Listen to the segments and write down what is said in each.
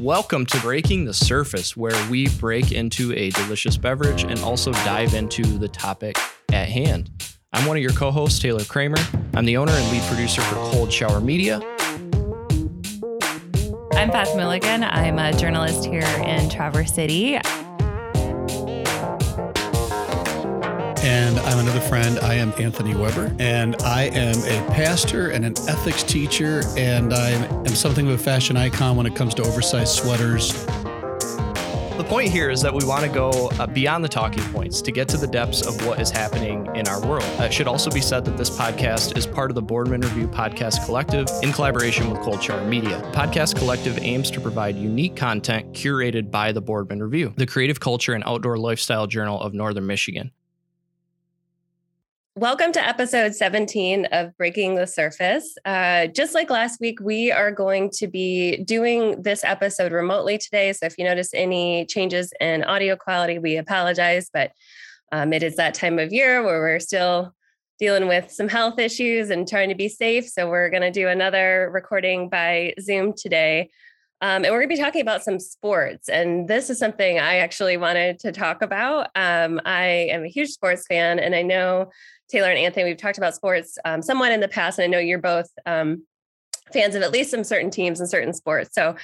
Welcome to Breaking the Surface, where we break into a delicious beverage and also dive into the topic at hand. I'm one of your co hosts, Taylor Kramer. I'm the owner and lead producer for Cold Shower Media. I'm Beth Milligan. I'm a journalist here in Traverse City. And I'm another friend. I am Anthony Weber, and I am a pastor and an ethics teacher, and I am something of a fashion icon when it comes to oversized sweaters. The point here is that we want to go uh, beyond the talking points to get to the depths of what is happening in our world. Uh, it should also be said that this podcast is part of the Boardman Review Podcast Collective in collaboration with Cold Shower Media. The Podcast Collective aims to provide unique content curated by the Boardman Review, the creative culture and outdoor lifestyle journal of Northern Michigan. Welcome to episode 17 of Breaking the Surface. Uh, just like last week, we are going to be doing this episode remotely today. So if you notice any changes in audio quality, we apologize, but um, it is that time of year where we're still dealing with some health issues and trying to be safe. So we're going to do another recording by Zoom today. Um, and we're going to be talking about some sports. And this is something I actually wanted to talk about. Um, I am a huge sports fan, and I know Taylor and Anthony, we've talked about sports um, somewhat in the past, and I know you're both um, fans of at least some certain teams and certain sports. So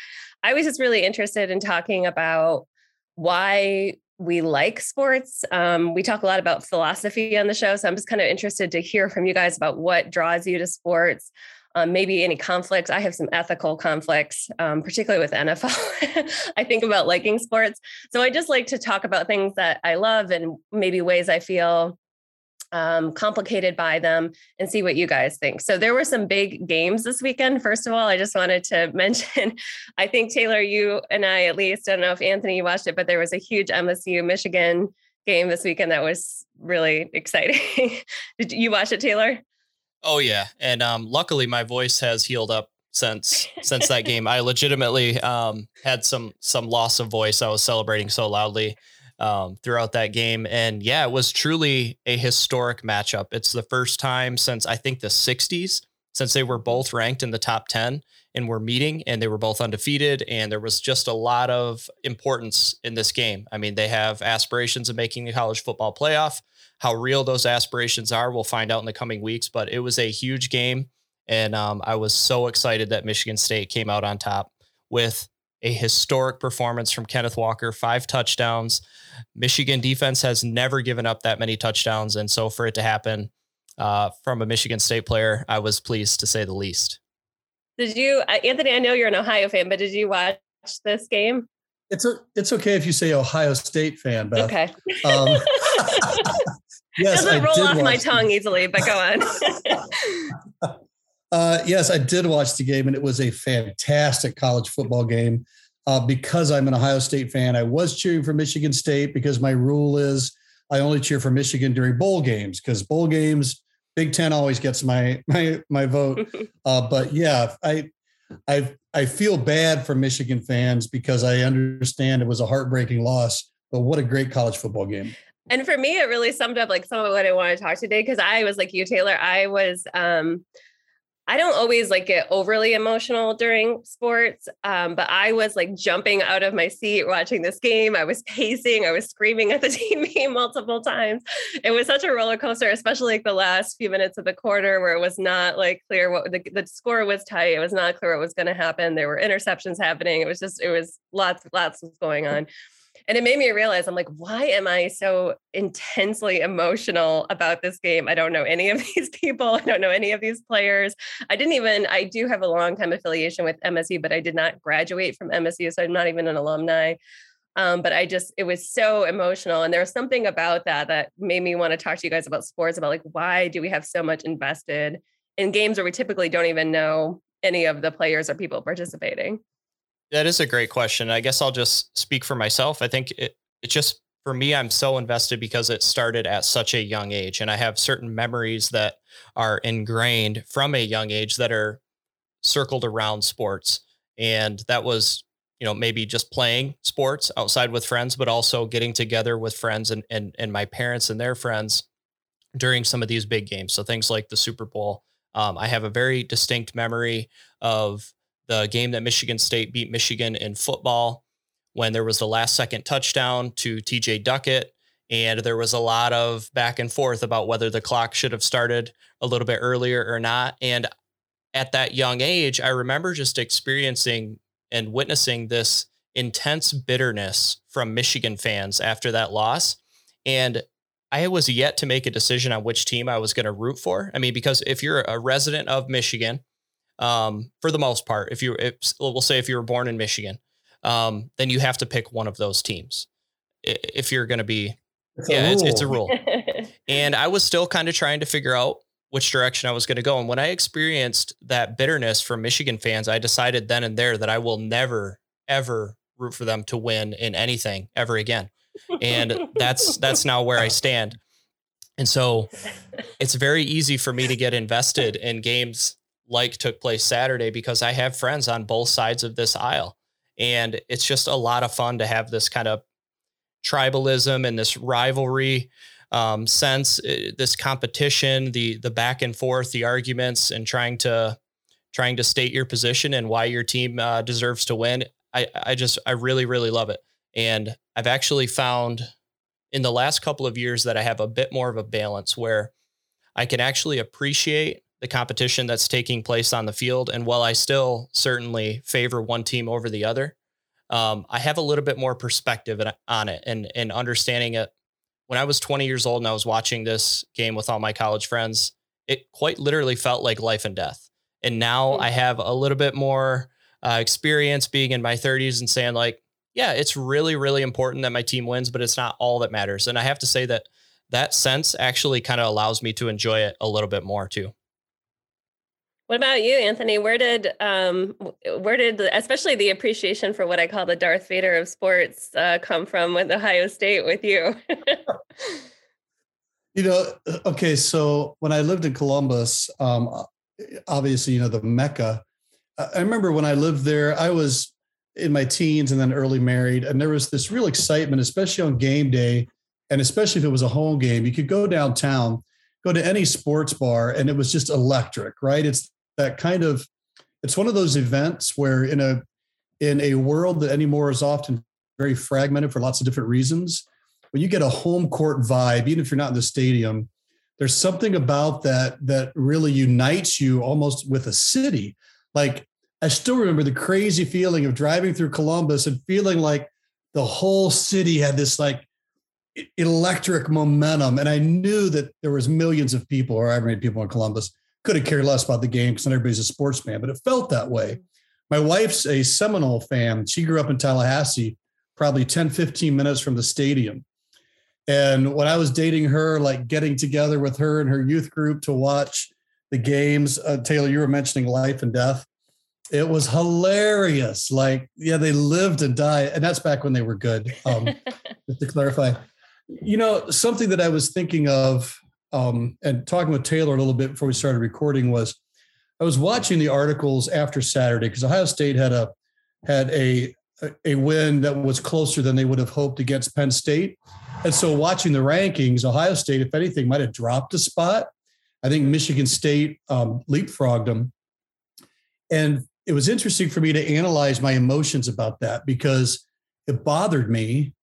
I was just really interested in talking about why we like sports. Um, we talk a lot about philosophy on the show. So I'm just kind of interested to hear from you guys about what draws you to sports. Um, maybe any conflicts. I have some ethical conflicts, um, particularly with NFL. I think about liking sports. So I just like to talk about things that I love and maybe ways I feel um, complicated by them and see what you guys think. So there were some big games this weekend. First of all, I just wanted to mention, I think Taylor, you and I at least, I don't know if Anthony watched it, but there was a huge MSU Michigan game this weekend that was really exciting. Did you watch it, Taylor? Oh yeah, and um, luckily my voice has healed up since since that game. I legitimately um, had some some loss of voice. I was celebrating so loudly um, throughout that game. And yeah, it was truly a historic matchup. It's the first time since I think the 60s, since they were both ranked in the top 10 and were meeting and they were both undefeated. And there was just a lot of importance in this game. I mean, they have aspirations of making the college football playoff. How real those aspirations are, we'll find out in the coming weeks. But it was a huge game. And um, I was so excited that Michigan State came out on top with a historic performance from Kenneth Walker, five touchdowns. Michigan defense has never given up that many touchdowns. And so for it to happen uh, from a Michigan State player, I was pleased to say the least. Did you, uh, Anthony? I know you're an Ohio fan, but did you watch this game? It's a, it's okay if you say Ohio State fan, Beth. Okay. Um, yes, doesn't roll off my tongue easily, but go on. Uh, yes, I did watch the game, and it was a fantastic college football game. Uh, because I'm an Ohio State fan, I was cheering for Michigan State because my rule is I only cheer for Michigan during bowl games because bowl games, Big Ten always gets my my my vote. Uh, but yeah, I I I feel bad for Michigan fans because I understand it was a heartbreaking loss. But what a great college football game! And for me, it really summed up like some of what I want to talk today because I was like you, Taylor. I was um I don't always like get overly emotional during sports, um, but I was like jumping out of my seat watching this game. I was pacing, I was screaming at the TV multiple times. It was such a roller coaster, especially like the last few minutes of the quarter where it was not like clear what the, the score was tight. It was not clear what was going to happen. There were interceptions happening. It was just, it was lots, lots was going on. And it made me realize I'm like, why am I so intensely emotional about this game? I don't know any of these people. I don't know any of these players. I didn't even, I do have a long time affiliation with MSU, but I did not graduate from MSU. So I'm not even an alumni. Um, but I just, it was so emotional. And there was something about that that made me want to talk to you guys about sports, about like, why do we have so much invested in games where we typically don't even know any of the players or people participating? That is a great question. I guess I'll just speak for myself. I think it, it just, for me, I'm so invested because it started at such a young age. And I have certain memories that are ingrained from a young age that are circled around sports. And that was, you know, maybe just playing sports outside with friends, but also getting together with friends and, and, and my parents and their friends during some of these big games. So things like the Super Bowl. Um, I have a very distinct memory of the game that Michigan State beat Michigan in football when there was the last second touchdown to TJ Duckett. And there was a lot of back and forth about whether the clock should have started a little bit earlier or not. And at that young age, I remember just experiencing and witnessing this intense bitterness from Michigan fans after that loss. And I was yet to make a decision on which team I was going to root for. I mean, because if you're a resident of Michigan, um, for the most part, if you, if, we'll say if you were born in Michigan, um, then you have to pick one of those teams. If you're going to be, it's yeah, it's, it's a rule. and I was still kind of trying to figure out which direction I was going to go. And when I experienced that bitterness from Michigan fans, I decided then and there that I will never, ever root for them to win in anything ever again. And that's that's now where I stand. And so it's very easy for me to get invested in games like took place Saturday because I have friends on both sides of this aisle. And it's just a lot of fun to have this kind of tribalism and this rivalry um, sense, uh, this competition, the the back and forth, the arguments, and trying to trying to state your position and why your team uh, deserves to win. I I just I really really love it, and I've actually found in the last couple of years that I have a bit more of a balance where I can actually appreciate the competition that's taking place on the field, and while I still certainly favor one team over the other, um, I have a little bit more perspective on it and and understanding it when I was 20 years old and I was watching this game with all my college friends, it quite literally felt like life and death. And now I have a little bit more uh, experience being in my 30s and saying, like, yeah, it's really, really important that my team wins, but it's not all that matters. And I have to say that that sense actually kind of allows me to enjoy it a little bit more too. What about you, Anthony? Where did um, where did the, especially the appreciation for what I call the Darth Vader of sports uh, come from with Ohio State with you? you know, uh, okay, so when I lived in Columbus, um, obviously, you know, the Mecca. I remember when I lived there, I was in my teens and then early married, and there was this real excitement, especially on game day, and especially if it was a home game. You could go downtown, go to any sports bar, and it was just electric, right? It's that kind of it's one of those events where in a in a world that anymore is often very fragmented for lots of different reasons when you get a home court vibe even if you're not in the stadium there's something about that that really unites you almost with a city. Like i still remember the crazy feeling of driving through columbus and feeling like the whole city had this like electric momentum and i knew that there was millions of people or however many people in columbus could have cared less about the game because not everybody's a sports fan, but it felt that way. My wife's a Seminole fan. She grew up in Tallahassee, probably 10, 15 minutes from the stadium. And when I was dating her, like getting together with her and her youth group to watch the games, uh, Taylor, you were mentioning life and death. It was hilarious. Like, yeah, they lived and died. And that's back when they were good. Um, just to clarify, you know, something that I was thinking of um, and talking with Taylor a little bit before we started recording was I was watching the articles after Saturday because Ohio State had a had a a win that was closer than they would have hoped against Penn State. And so watching the rankings, Ohio State, if anything, might have dropped a spot. I think Michigan State um, leapfrogged them. And it was interesting for me to analyze my emotions about that because it bothered me.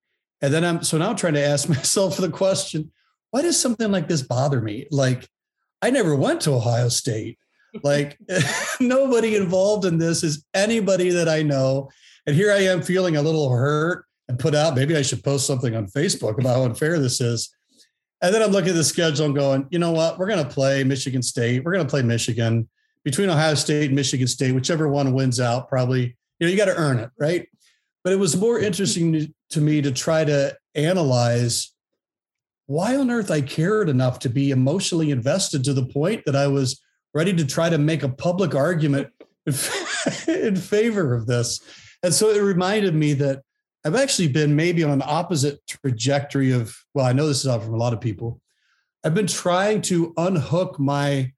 And then I'm so now I'm trying to ask myself the question why does something like this bother me? Like, I never went to Ohio State. Like, nobody involved in this is anybody that I know. And here I am feeling a little hurt and put out, maybe I should post something on Facebook about how unfair this is. And then I'm looking at the schedule and going, you know what? We're going to play Michigan State. We're going to play Michigan between Ohio State and Michigan State, whichever one wins out, probably, you know, you got to earn it, right? But it was more mm-hmm. interesting to, to me to try to analyze why on earth I cared enough to be emotionally invested to the point that I was ready to try to make a public argument in favor of this. And so it reminded me that I've actually been maybe on an opposite trajectory of, well, I know this is out from a lot of people. I've been trying to unhook my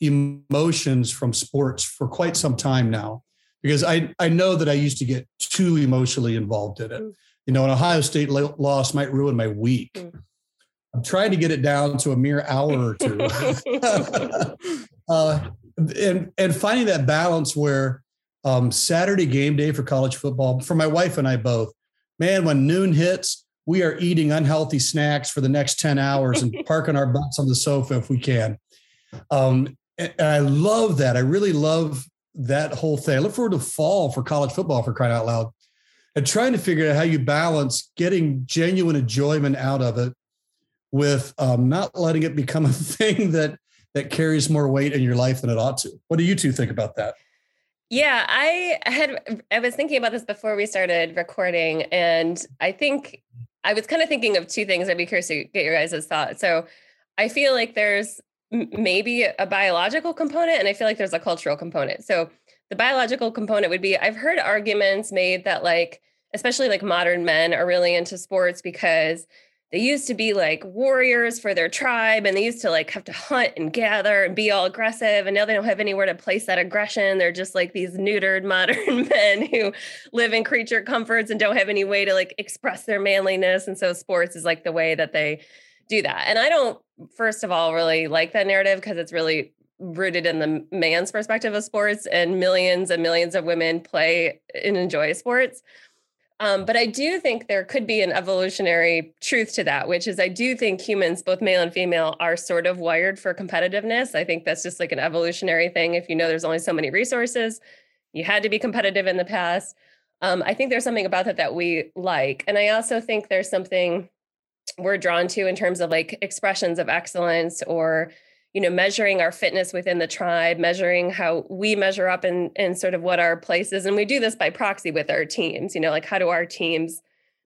emotions from sports for quite some time now because I, I know that I used to get too emotionally involved in it. Mm. You know, an Ohio State loss might ruin my week. Mm. I'm trying to get it down to a mere hour or two. uh, and and finding that balance where Um, Saturday game day for college football for my wife and I both. Man, when noon hits, we are eating unhealthy snacks for the next 10 hours and parking our butts on the sofa if we can. Um, and I love that. I really love that whole thing. I look forward to fall for college football for crying out loud and trying to figure out how you balance getting genuine enjoyment out of it with um, not letting it become a thing that that carries more weight in your life than it ought to. What do you two think about that? Yeah, I had I was thinking about this before we started recording, and I think I was kind of thinking of two things. I'd be curious to get your guys' thoughts. So I feel like there's maybe a biological component, and I feel like there's a cultural component. So the biological component would be I've heard arguments made that like especially like modern men are really into sports because they used to be like warriors for their tribe and they used to like have to hunt and gather and be all aggressive and now they don't have anywhere to place that aggression. They're just like these neutered modern men who live in creature comforts and don't have any way to like express their manliness and so sports is like the way that they do that. And i don't first of all really like that narrative because it's really rooted in the man's perspective of sports and millions and millions of women play and enjoy sports um, but I do think there could be an evolutionary truth to that, which is I do think humans, both male and female, are sort of wired for competitiveness. I think that's just like an evolutionary thing. If you know there's only so many resources, you had to be competitive in the past. Um, I think there's something about that that we like. And I also think there's something we're drawn to in terms of like expressions of excellence or you know measuring our fitness within the tribe measuring how we measure up and in sort of what our place is. And we do this by proxy with our teams you know like how do our teams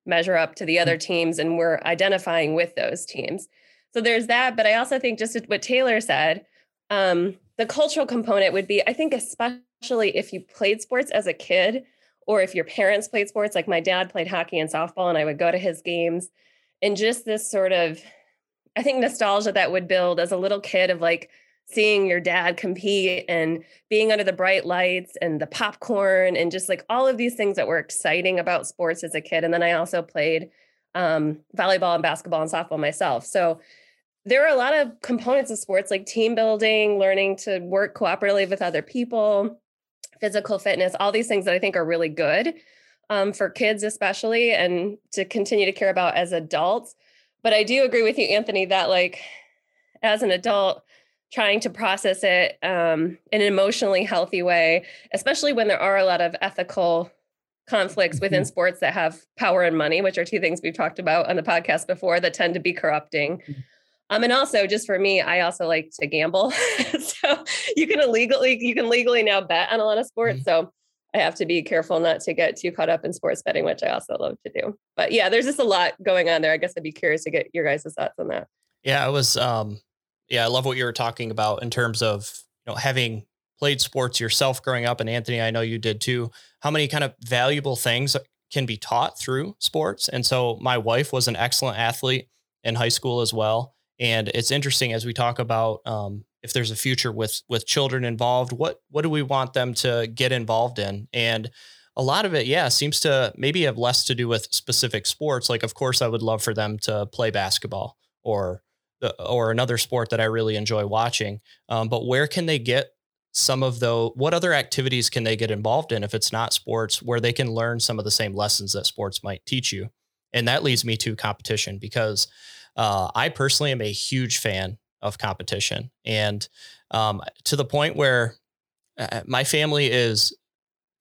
measure up to the other teams? And we're identifying with those teams. So there's that. But i also think just what taylor said um, the cultural component would be i think especially if you played sports as a kid or if your parents played sports like my dad played hockey and softball and i would go to his games. And just this sort of I think nostalgia that would build as a little kid of like seeing your dad compete and being under the bright lights and the popcorn and just like all of these things that were exciting about sports as a kid. And then I also played um, volleyball and basketball and softball myself. So there are a lot of components of sports like team building, learning to work cooperatively with other people, physical fitness, all these things that I think are really good um, for kids, especially, and to continue to care about as adults. But I do agree with you, Anthony, that like as an adult, trying to process it um, in an emotionally healthy way, especially when there are a lot of ethical conflicts within mm-hmm. sports that have power and money, which are two things we've talked about on the podcast before that tend to be corrupting. Mm-hmm. Um, and also just for me, I also like to gamble. so you can illegally, you can legally now bet on a lot of sports. Mm-hmm. So I have to be careful not to get too caught up in sports betting, which I also love to do. But yeah, there's just a lot going on there. I guess I'd be curious to get your guys' thoughts on that. Yeah, I was um yeah, I love what you were talking about in terms of, you know, having played sports yourself growing up and Anthony, I know you did too. How many kind of valuable things can be taught through sports? And so my wife was an excellent athlete in high school as well. And it's interesting as we talk about um, if there's a future with with children involved, what what do we want them to get involved in? And a lot of it, yeah, seems to maybe have less to do with specific sports. Like, of course, I would love for them to play basketball or or another sport that I really enjoy watching. Um, but where can they get some of the what other activities can they get involved in if it's not sports where they can learn some of the same lessons that sports might teach you? And that leads me to competition because uh, I personally am a huge fan of competition. And um, to the point where uh, my family is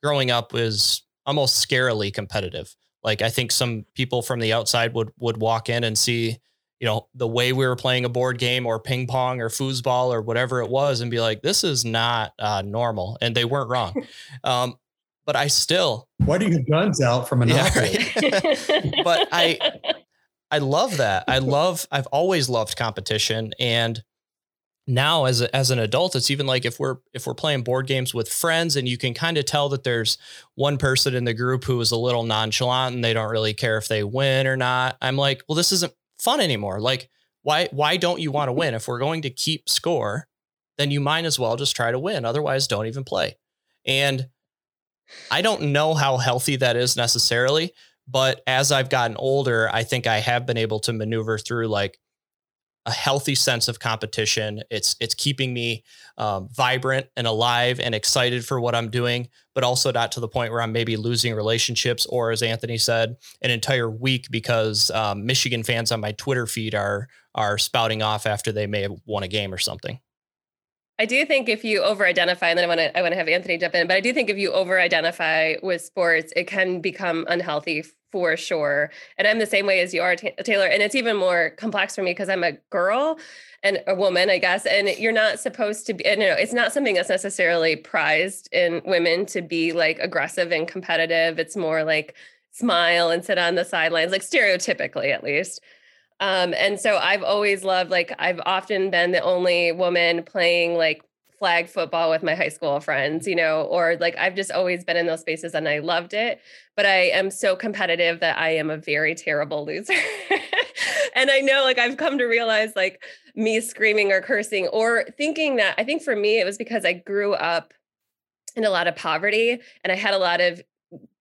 growing up is almost scarily competitive. Like I think some people from the outside would would walk in and see, you know, the way we were playing a board game or ping pong or foosball or whatever it was, and be like, "This is not uh, normal," and they weren't wrong. Um, but I still. Why do you have guns out from an yeah, right? but I I love that. I love, I've always loved competition. And now as, a, as an adult, it's even like if we're, if we're playing board games with friends and you can kind of tell that there's one person in the group who is a little nonchalant and they don't really care if they win or not. I'm like, well, this isn't fun anymore. Like, why, why don't you want to win? If we're going to keep score, then you might as well just try to win. Otherwise, don't even play. And I don't know how healthy that is necessarily, but as I've gotten older, I think I have been able to maneuver through like, a healthy sense of competition. It's it's keeping me um, vibrant and alive and excited for what I'm doing, but also not to the point where I'm maybe losing relationships or, as Anthony said, an entire week because um, Michigan fans on my Twitter feed are are spouting off after they may have won a game or something. I do think if you over-identify, and then I want to I want to have Anthony jump in, but I do think if you over-identify with sports, it can become unhealthy for sure. And I'm the same way as you are, Taylor. And it's even more complex for me because I'm a girl and a woman, I guess. And you're not supposed to be, And, you know, it's not something that's necessarily prized in women to be like aggressive and competitive. It's more like smile and sit on the sidelines, like stereotypically at least. Um, and so I've always loved, like, I've often been the only woman playing like flag football with my high school friends, you know, or like I've just always been in those spaces and I loved it. But I am so competitive that I am a very terrible loser. and I know, like, I've come to realize, like, me screaming or cursing or thinking that I think for me, it was because I grew up in a lot of poverty and I had a lot of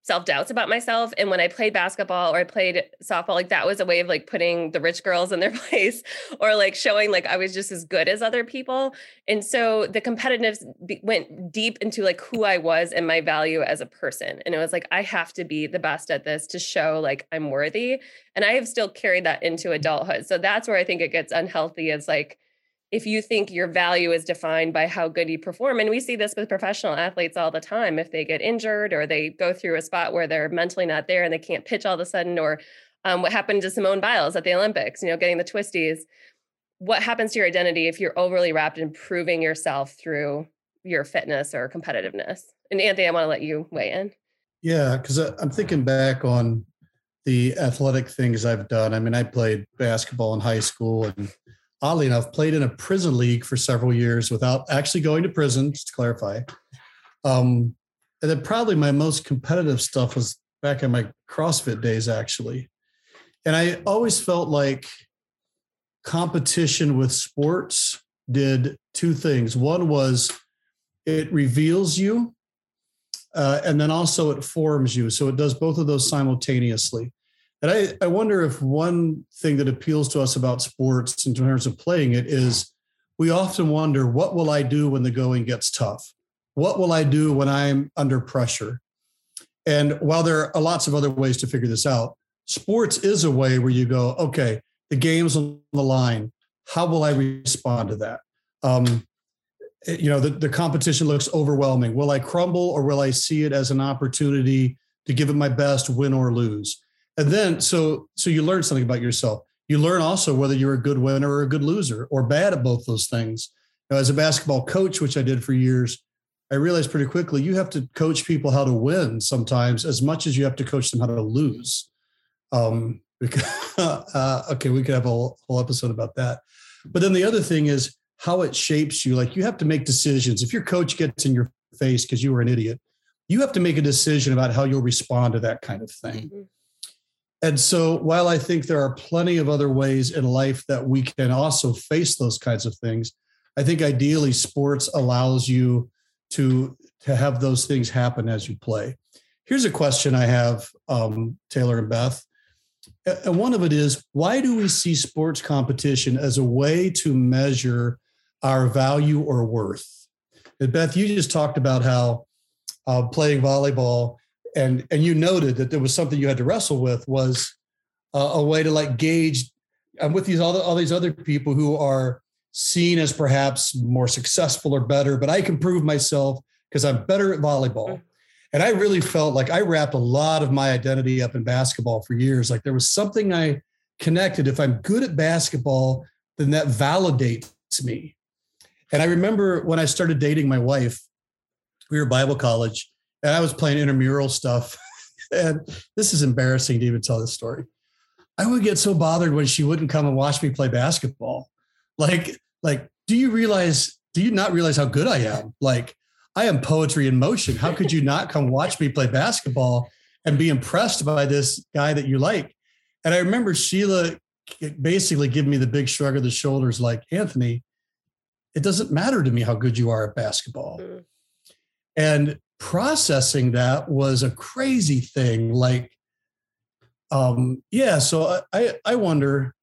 self doubts about myself. And when I played basketball or I played softball, like that was a way of like putting the rich girls in their place or like showing like I was just as good as other people. And so the competitiveness went deep into like who I was and my value as a person. And it was like, I have to be the best at this to show like I'm worthy. And I have still carried that into adulthood. So that's where I think it gets unhealthy is like, if you think your value is defined by how good you perform and we see this with professional athletes all the time if they get injured or they go through a spot where they're mentally not there and they can't pitch all of a sudden or um, what happened to simone biles at the olympics you know getting the twisties what happens to your identity if you're overly wrapped in proving yourself through your fitness or competitiveness? And anthony i want to let you weigh in. Yeah because i'm thinking back on the athletic things i've done. I mean i played basketball in high school and oddly enough, played in a prison league for several years without actually going to prison, just to clarify. Um, and then probably my most competitive stuff was back in my CrossFit days, actually. And I always felt like competition with sports did two things. One was it reveals you, uh, and then also it forms you. So it does both of those simultaneously. And I, I wonder if one thing that appeals to us about sports in terms of playing it is we often wonder, what will I do when the going gets tough? What will I do when I'm under pressure? And while there are lots of other ways to figure this out, sports is a way where you go, okay, the game's on the line. How will I respond to that? Um, you know, the, the competition looks overwhelming. Will I crumble or will I see it as an opportunity to give it my best, win or lose? And then so so you learn something about yourself. You learn also whether you're a good winner or a good loser or bad at both those things. Now, as a basketball coach, which I did for years, I realized pretty quickly you have to coach people how to win sometimes as much as you have to coach them how to lose. Um, because, uh, okay, we could have a whole, whole episode about that. But then the other thing is how it shapes you. Like you have to make decisions. If your coach gets in your face because you were an idiot, you have to make a decision about how you'll respond to that kind of thing. Mm-hmm. And so, while I think there are plenty of other ways in life that we can also face those kinds of things, I think ideally sports allows you to to have those things happen as you play. Here's a question I have, um, Taylor and Beth. And one of it is why do we see sports competition as a way to measure our value or worth? And Beth, you just talked about how uh, playing volleyball and and you noted that there was something you had to wrestle with was uh, a way to like gauge i'm with these all, all these other people who are seen as perhaps more successful or better but i can prove myself because i'm better at volleyball. Mm. and i really felt like i wrapped a lot of my identity up in basketball for years. Like there was something i connected. If i'm good at basketball then that validates me. And i remember when i started dating my wife we were bible college and I was playing intramural stuff. and this is embarrassing to even tell this story. I would get so bothered when she wouldn't come and watch me play basketball. Like, like, do you realize, do you not realize how good I am? Like, I am poetry in motion. How could you not come watch me play basketball and be impressed by this guy that you like? And I remember Sheila basically giving me the big shrug of the shoulders, like, Anthony, it doesn't matter to me how good you are at basketball. Mm. And processing that was a crazy thing. Like, um, yeah. So I I wonder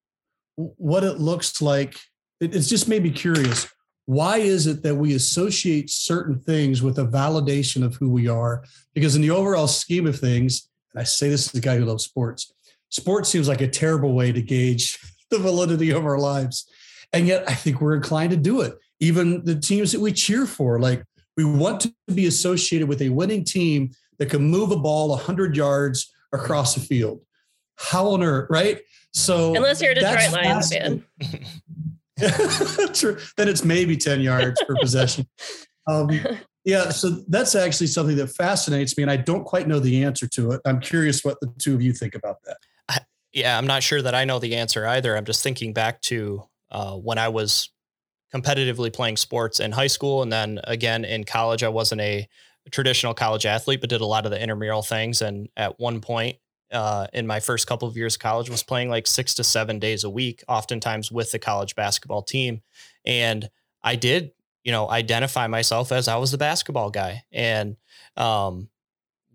what it looks like. It, it's just made me curious. Why is it that we associate certain things with a validation of who we are? Because in the overall scheme of things, and I say this as a guy who loves sports, sports seems like a terrible way to gauge the validity of our lives. And yet I think we're inclined to do it. Even the teams that we cheer for, like we want to be associated with a winning team that can move a ball 100 yards across the field. How on earth, right? So unless you're a Detroit Lions fan, then it's maybe 10 yards per possession. Um, yeah, so that's actually something that fascinates me, and I don't quite know the answer to it. I'm curious what the two of you think about that. I, yeah, I'm not sure that I know the answer either. I'm just thinking back to uh, when I was competitively playing sports in high school, and then again in college. I wasn't a traditional college athlete, but did a lot of the intramural things. And at one point, uh, in my first couple of years of college was playing like six to seven days a week, oftentimes with the college basketball team. And I did, you know, identify myself as I was the basketball guy. And um,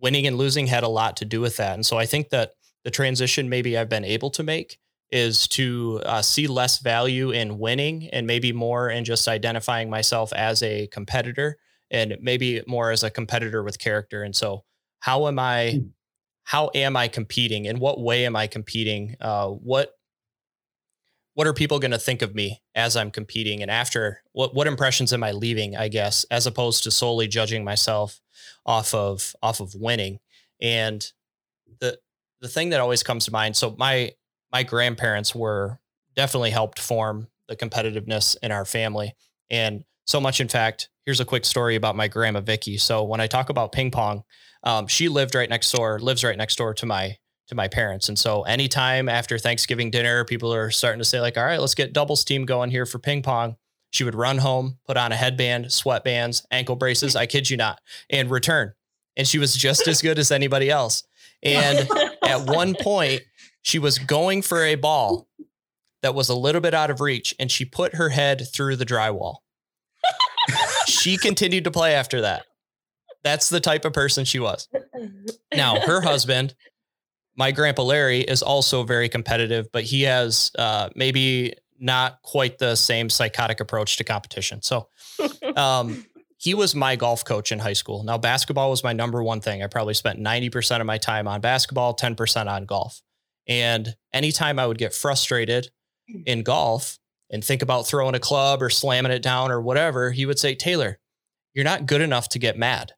winning and losing had a lot to do with that. And so I think that the transition maybe I've been able to make is to uh, see less value in winning and maybe more in just identifying myself as a competitor and maybe more as a competitor with character. And so, how am I hmm how am I competing? In what way am I competing? Uh, what what are people going to think of me as I'm competing? And after, what what impressions am I leaving? I guess as opposed to solely judging myself off of off of winning. And the the thing that always comes to mind. So my my grandparents were definitely helped form the competitiveness in our family, and so much. In fact, here's a quick story about my grandma Vicky. So when I talk about ping pong, um, she lived right next door, lives right next door to my to my parents. And so anytime after Thanksgiving dinner, people are starting to say, like, all right, let's get doubles team going here for ping pong. She would run home, put on a headband, sweatbands, ankle braces, I kid you not, and return. And she was just as good as anybody else. And at one point, she was going for a ball that was a little bit out of reach, and she put her head through the drywall. she continued to play after that. That's the type of person she was. Now, her husband, my grandpa Larry, is also very competitive, but he has uh, maybe not quite the same psychotic approach to competition. So, um, he was my golf coach in high school. Now, basketball was my number one thing. I probably spent 90% of my time on basketball, 10% on golf. And anytime I would get frustrated in golf and think about throwing a club or slamming it down or whatever, he would say, Taylor, you're not good enough to get mad.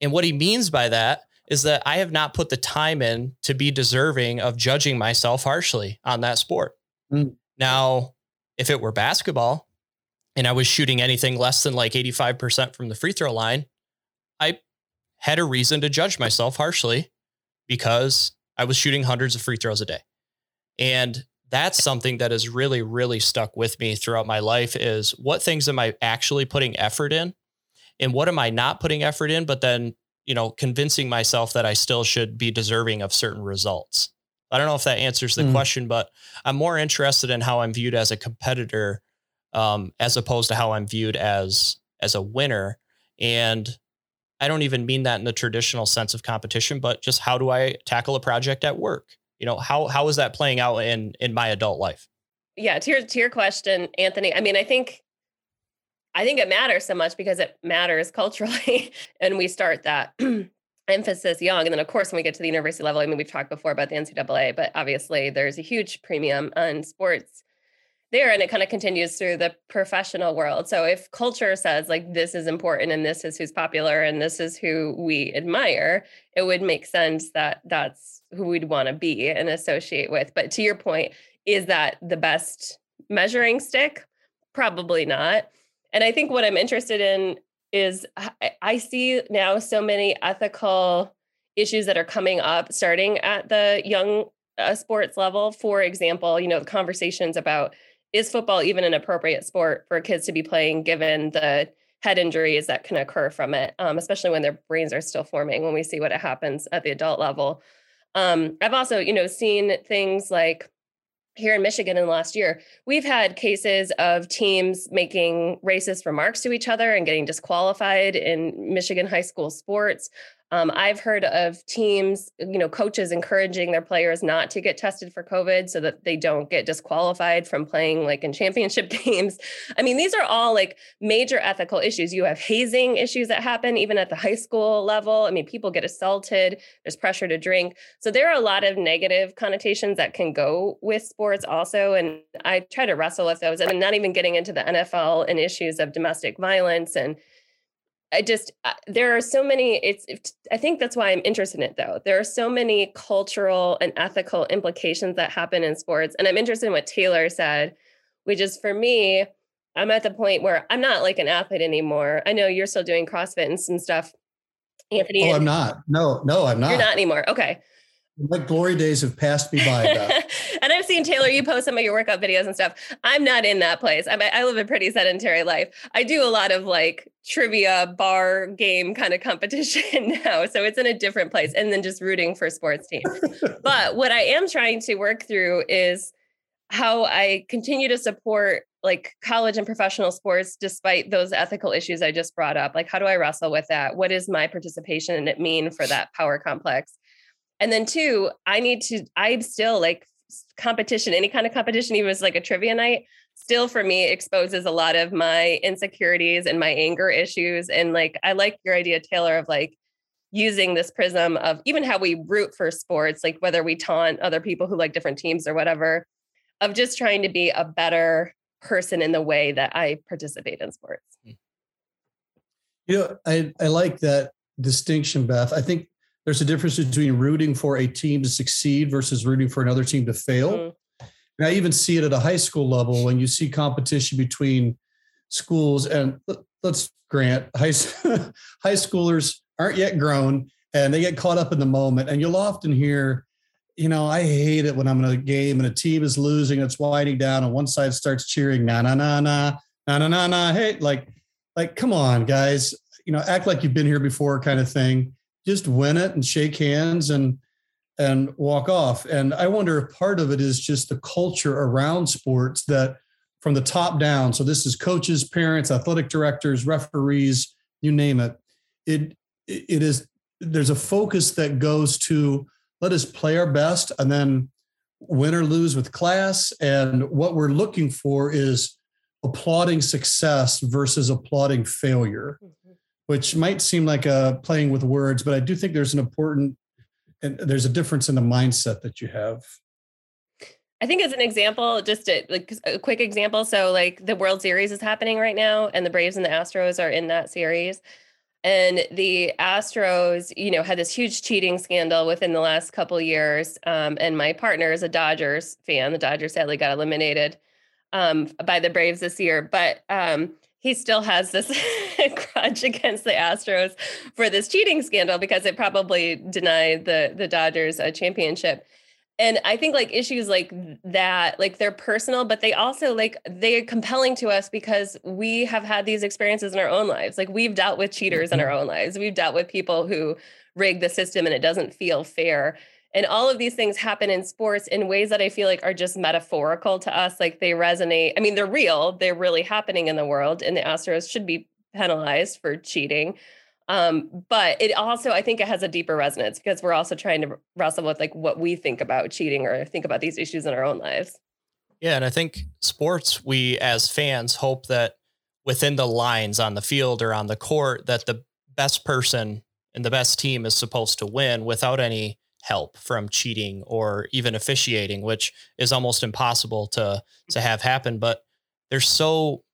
And what he means by that is that I have not put the time in to be deserving of judging myself harshly on that sport. Mm. Now, if it were basketball and I was shooting anything less than like 85% from the free throw line, I had a reason to judge myself harshly because I was shooting hundreds of free throws a day. And that's something that has really, really stuck with me throughout my life is what things am I actually putting effort in and what am I not putting effort in, but then, you know, convincing myself that I still should be deserving of certain results. I don't know if that answers the mm. question, but I'm more interested in how I'm viewed as a competitor um, as opposed to how I'm viewed as as a winner. And I don't even mean that in the traditional sense of competition, but just how do I tackle a project at work? You know, how how is that playing out in in my adult life? Yeah, to your to your question, Anthony. I mean, I think I think it matters so much because it matters culturally. and we start that emphasis young. And then, of course, when we get to the university level, I mean, we've talked before about the NCAA, but obviously there's a huge premium on sports there and it kind of continues through the professional world. So if culture says like this is important and this is who's popular and this is who we admire, it would make sense that that's who we'd want to be and associate with. But to your point, is that the best measuring stick? Probably not. And I think what I'm interested in is I see now so many ethical issues that are coming up starting at the young uh, sports level. For example, you know, the conversations about is football even an appropriate sport for kids to be playing given the head injuries that can occur from it, um, especially when their brains are still forming when we see what happens at the adult level. Um, I've also, you know, seen things like here in Michigan in the last year, we've had cases of teams making racist remarks to each other and getting disqualified in Michigan high school sports. Um, I've heard of teams, you know, coaches encouraging their players not to get tested for COVID so that they don't get disqualified from playing like in championship games. I mean, these are all like major ethical issues. You have hazing issues that happen even at the high school level. I mean, people get assaulted, there's pressure to drink. So there are a lot of negative connotations that can go with sports also. And I try to wrestle with those and not even getting into the NFL and issues of domestic violence and I just uh, there are so many it's I think that's why I'm interested in it though. There are so many cultural and ethical implications that happen in sports and I'm interested in what Taylor said, which is for me I'm at the point where I'm not like an athlete anymore. I know you're still doing CrossFit and some stuff. Anthony. Oh, I'm not. No, no, I'm not. You're not anymore. Okay. My glory days have passed me by. and I've seen Taylor, you post some of your workout videos and stuff. I'm not in that place. I, I live a pretty sedentary life. I do a lot of like trivia, bar game kind of competition now. So it's in a different place and then just rooting for sports teams. but what I am trying to work through is how I continue to support like college and professional sports despite those ethical issues I just brought up. Like, how do I wrestle with that? What is my participation in it mean for that power complex? And then two, I need to, I'm still like competition, any kind of competition, even if it's like a trivia night, still for me exposes a lot of my insecurities and my anger issues. And like, I like your idea, Taylor, of like using this prism of even how we root for sports, like whether we taunt other people who like different teams or whatever, of just trying to be a better person in the way that I participate in sports. Hmm. You know, I, I like that distinction, Beth. I think there's a difference between rooting for a team to succeed versus rooting for another team to fail. Mm-hmm. And I even see it at a high school level when you see competition between schools and let's grant high, high schoolers aren't yet grown and they get caught up in the moment. And you'll often hear, you know, I hate it when I'm in a game and a team is losing, it's winding down, and one side starts cheering, na na na na, na na na na. Hey, like, like, come on, guys, you know, act like you've been here before, kind of thing just win it and shake hands and and walk off. And I wonder if part of it is just the culture around sports that from the top down. So this is coaches, parents, athletic directors, referees, you name it. It it is there's a focus that goes to let us play our best and then win or lose with class. And what we're looking for is applauding success versus applauding failure. Hmm. Which might seem like a playing with words, but I do think there's an important and there's a difference in the mindset that you have. I think as an example, just a, like a quick example. So like the World Series is happening right now, and the Braves and the Astros are in that series. And the Astros, you know, had this huge cheating scandal within the last couple years. Um, and my partner is a Dodgers fan. The Dodgers sadly got eliminated um, by the Braves this year, but um, he still has this grudge against the Astros for this cheating scandal because it probably denied the the Dodgers a championship. And I think like issues like that, like they're personal, but they also like they're compelling to us because we have had these experiences in our own lives. Like we've dealt with cheaters in mm-hmm. our own lives. We've dealt with people who rig the system and it doesn't feel fair. And all of these things happen in sports in ways that I feel like are just metaphorical to us. Like they resonate. I mean, they're real, they're really happening in the world, and the Astros should be penalized for cheating. Um, but it also, I think it has a deeper resonance because we're also trying to wrestle with like what we think about cheating or think about these issues in our own lives. Yeah. And I think sports, we as fans hope that within the lines on the field or on the court, that the best person and the best team is supposed to win without any help from cheating or even officiating, which is almost impossible to to have happen. But there's so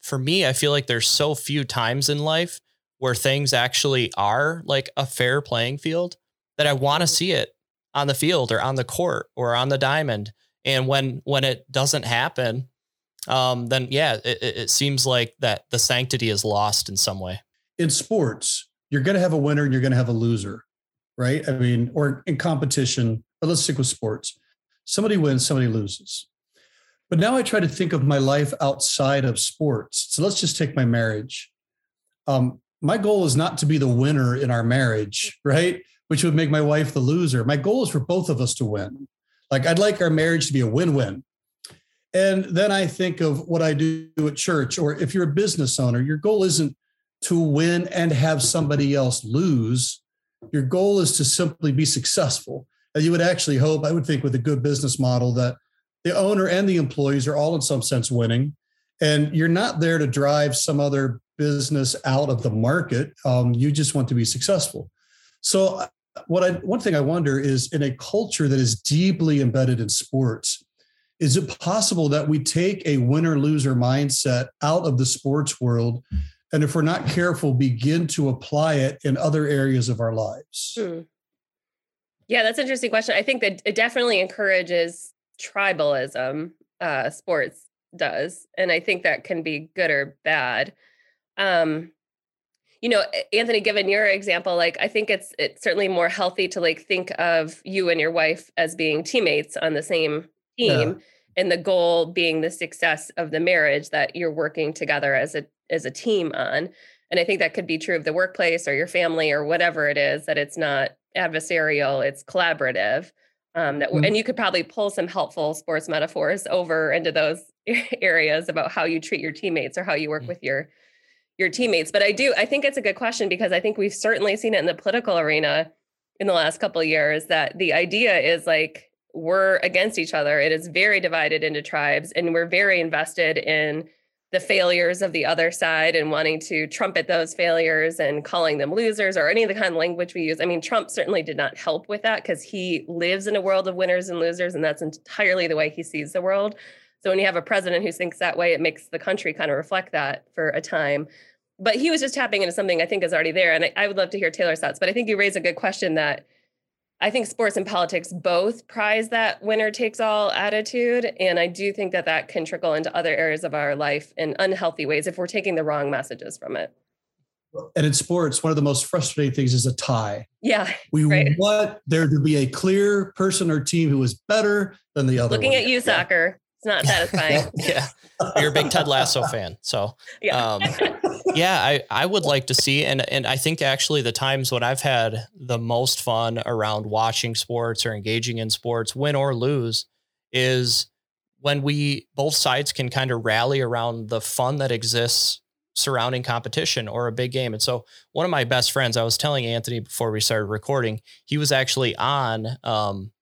for me, I feel like there's so few times in life where things actually are like a fair playing field that I want to mm-hmm. see it on the field or on the court or on the diamond. And when when it doesn't happen, um, then yeah, it, it seems like that the sanctity is lost in some way. In sports, you're going to have a winner and you're going to have a loser right? I mean, or in competition, but let's stick with sports. Somebody wins, somebody loses. But now I try to think of my life outside of sports. So let's just take my marriage. Um, my goal is not to be the winner in our marriage, right? Which would make my wife the loser. My goal is for both of us to win. Like I'd like our marriage to be a win-win. And then I think of what I do at church, or if you're a business owner, your goal isn't to win and have somebody else lose Your goal is to simply be successful. And you would actually hope, I would think, with a good business model that the owner and the employees are all in some sense winning. And you're not there to drive some other business out of the market. Um, you just want to be successful. So, uh, what I one thing I wonder is in a culture that is deeply embedded in sports, is it possible that we take a winner loser mindset out of the sports world and if we're not careful begin to apply it in other areas of our lives hmm. yeah that's an interesting question i think that it definitely encourages tribalism uh, sports does and i think that can be good or bad um, you know anthony given your example like i think it's it's certainly more healthy to like think of you and your wife as being teammates on the same team yeah. and the goal being the success of the marriage that you're working together as a as a team on and i think that could be true of the workplace or your family or whatever it is that it's not adversarial it's collaborative um, that mm-hmm. and you could probably pull some helpful sports metaphors over into those areas about how you treat your teammates or how you work mm-hmm. with your your teammates but i do i think it's a good question because i think we've certainly seen it in the political arena in the last couple of years that the idea is like we're against each other. It is very divided into tribes, and we're very invested in the failures of the other side and wanting to trumpet those failures and calling them losers or any of the kind of language we use. I mean, Trump certainly did not help with that because he lives in a world of winners and losers, and that's entirely the way he sees the world. So when you have a president who thinks that way, it makes the country kind of reflect that for a time. But he was just tapping into something I think is already there. And I, I would love to hear Taylor's thoughts. But I think you raise a good question that I think sports and politics both prize that winner takes all attitude. And I do think that that can trickle into other areas of our life in unhealthy ways if we're taking the wrong messages from it. And in sports, one of the most frustrating things is a tie. Yeah. We right. want there to be a clear person or team who is better than the other. Looking one. at you, soccer, it's not satisfying. yeah. You're a big Ted Lasso fan. So, yeah. Um, yeah, I, I would like to see, and, and I think actually the times when I've had the most fun around watching sports or engaging in sports, win or lose, is when we both sides can kind of rally around the fun that exists surrounding competition or a big game. And so one of my best friends, I was telling Anthony before we started recording, he was actually on um,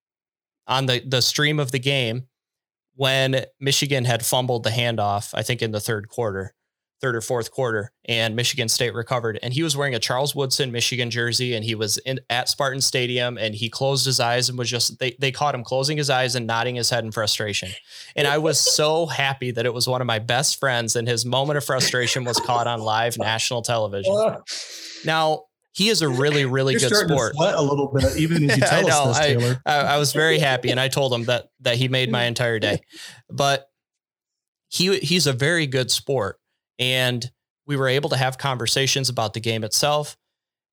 on the the stream of the game when Michigan had fumbled the handoff, I think in the third quarter, third or fourth quarter, and Michigan State recovered. And he was wearing a Charles Woodson Michigan jersey, and he was in at Spartan Stadium, and he closed his eyes and was just they they caught him closing his eyes and nodding his head in frustration. And I was so happy that it was one of my best friends, and his moment of frustration was caught on live national television. Now he is a really, really good sport. sweat a little bit, even as you tell know, us this, Taylor. I, I, was very happy, and I told him that that he made my entire day. But he he's a very good sport, and we were able to have conversations about the game itself.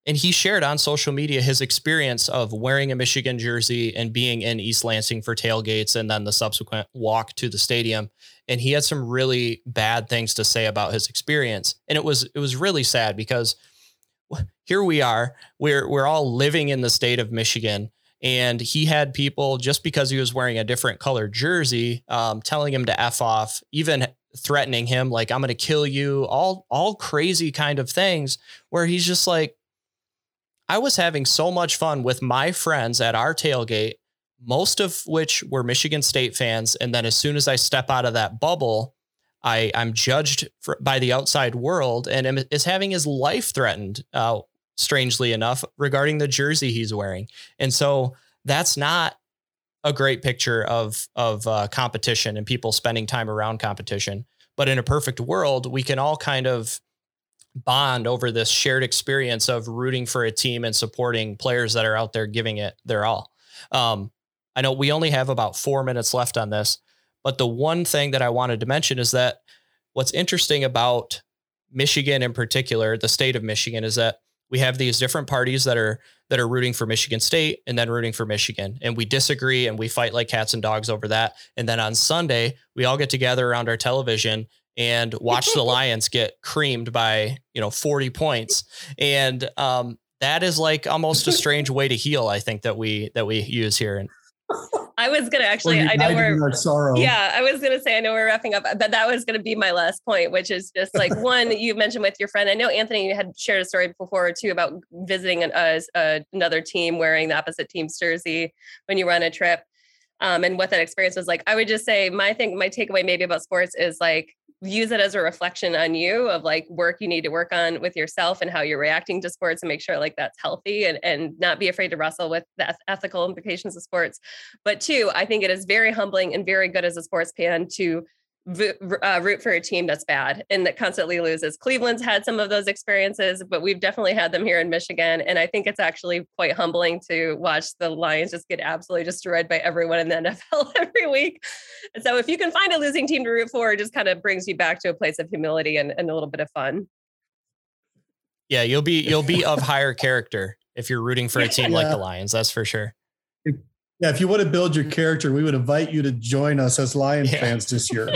And he shared on social media his experience of wearing a Michigan jersey and being in East Lansing for tailgates and then the subsequent walk to the stadium. And he had some really bad things to say about his experience. And it was it was really sad because here we are. We're we're all living in the state of Michigan, and he had people just because he was wearing a different color jersey, um, telling him to f off, even threatening him like I'm going to kill you, all all crazy kind of things. Where he's just like, I was having so much fun with my friends at our tailgate, most of which were Michigan State fans, and then as soon as I step out of that bubble I, I'm judged for, by the outside world and am, is having his life threatened, uh, strangely enough, regarding the jersey he's wearing. And so that's not a great picture of, of uh, competition and people spending time around competition. But in a perfect world, we can all kind of bond over this shared experience of rooting for a team and supporting players that are out there giving it their all. Um, I know we only have about four minutes left on this, but the one thing that I wanted to mention is that what's interesting about Michigan in particular, the state of Michigan, is that we have these different parties that are that are rooting for Michigan State and then rooting for Michigan. And we disagree and we fight like cats and dogs over that. And then on Sunday, we all get together around our television and watch the Lions get creamed by, you know, 40 points. And um, that is like almost a strange way to heal, I think, that we that we use here. And I was gonna actually. I know we're sorrow. Yeah, I was gonna say I know we're wrapping up, but that was gonna be my last point, which is just like one you mentioned with your friend. I know Anthony had shared a story before too about visiting an, uh, uh, another team wearing the opposite team's jersey when you were on a trip, um, and what that experience was like. I would just say my thing, my takeaway maybe about sports is like use it as a reflection on you of like work you need to work on with yourself and how you're reacting to sports and make sure like that's healthy and, and not be afraid to wrestle with the ethical implications of sports. But two, I think it is very humbling and very good as a sports fan to uh, root for a team that's bad and that constantly loses. Cleveland's had some of those experiences, but we've definitely had them here in Michigan. And I think it's actually quite humbling to watch the Lions just get absolutely destroyed by everyone in the NFL every week. And so if you can find a losing team to root for, it just kind of brings you back to a place of humility and, and a little bit of fun. Yeah, you'll be you'll be of higher character if you're rooting for a team yeah. like the Lions. That's for sure. Yeah, if you want to build your character, we would invite you to join us as Lion yeah. fans this year.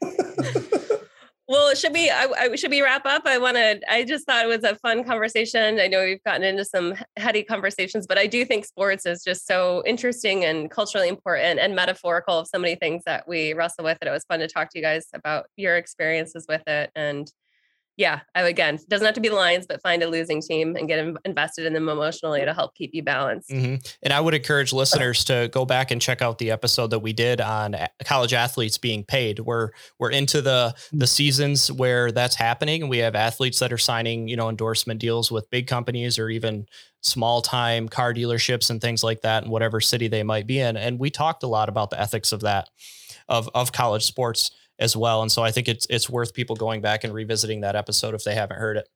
well, should we? I, I, should we wrap up? I want to. I just thought it was a fun conversation. I know we've gotten into some heady conversations, but I do think sports is just so interesting and culturally important and metaphorical of so many things that we wrestle with. And it was fun to talk to you guys about your experiences with it and yeah, I, again, doesn't have to be the Lions, but find a losing team and get invested in them emotionally to help keep you balanced. Mm-hmm. And I would encourage listeners to go back and check out the episode that we did on college athletes being paid. We're we're into the the seasons where that's happening, and we have athletes that are signing, you know, endorsement deals with big companies or even small time car dealerships and things like that in whatever city they might be in. And we talked a lot about the ethics of that, of of college sports as well. And so I think it's it's worth people going back and revisiting that episode if they haven't heard it.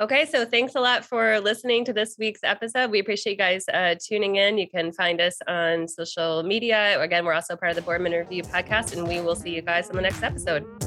Okay, so thanks a lot for listening to this week's episode. We appreciate you guys uh, tuning in. You can find us on social media. Again, we're also part of the Boardman Review podcast, and we will see you guys on the next episode.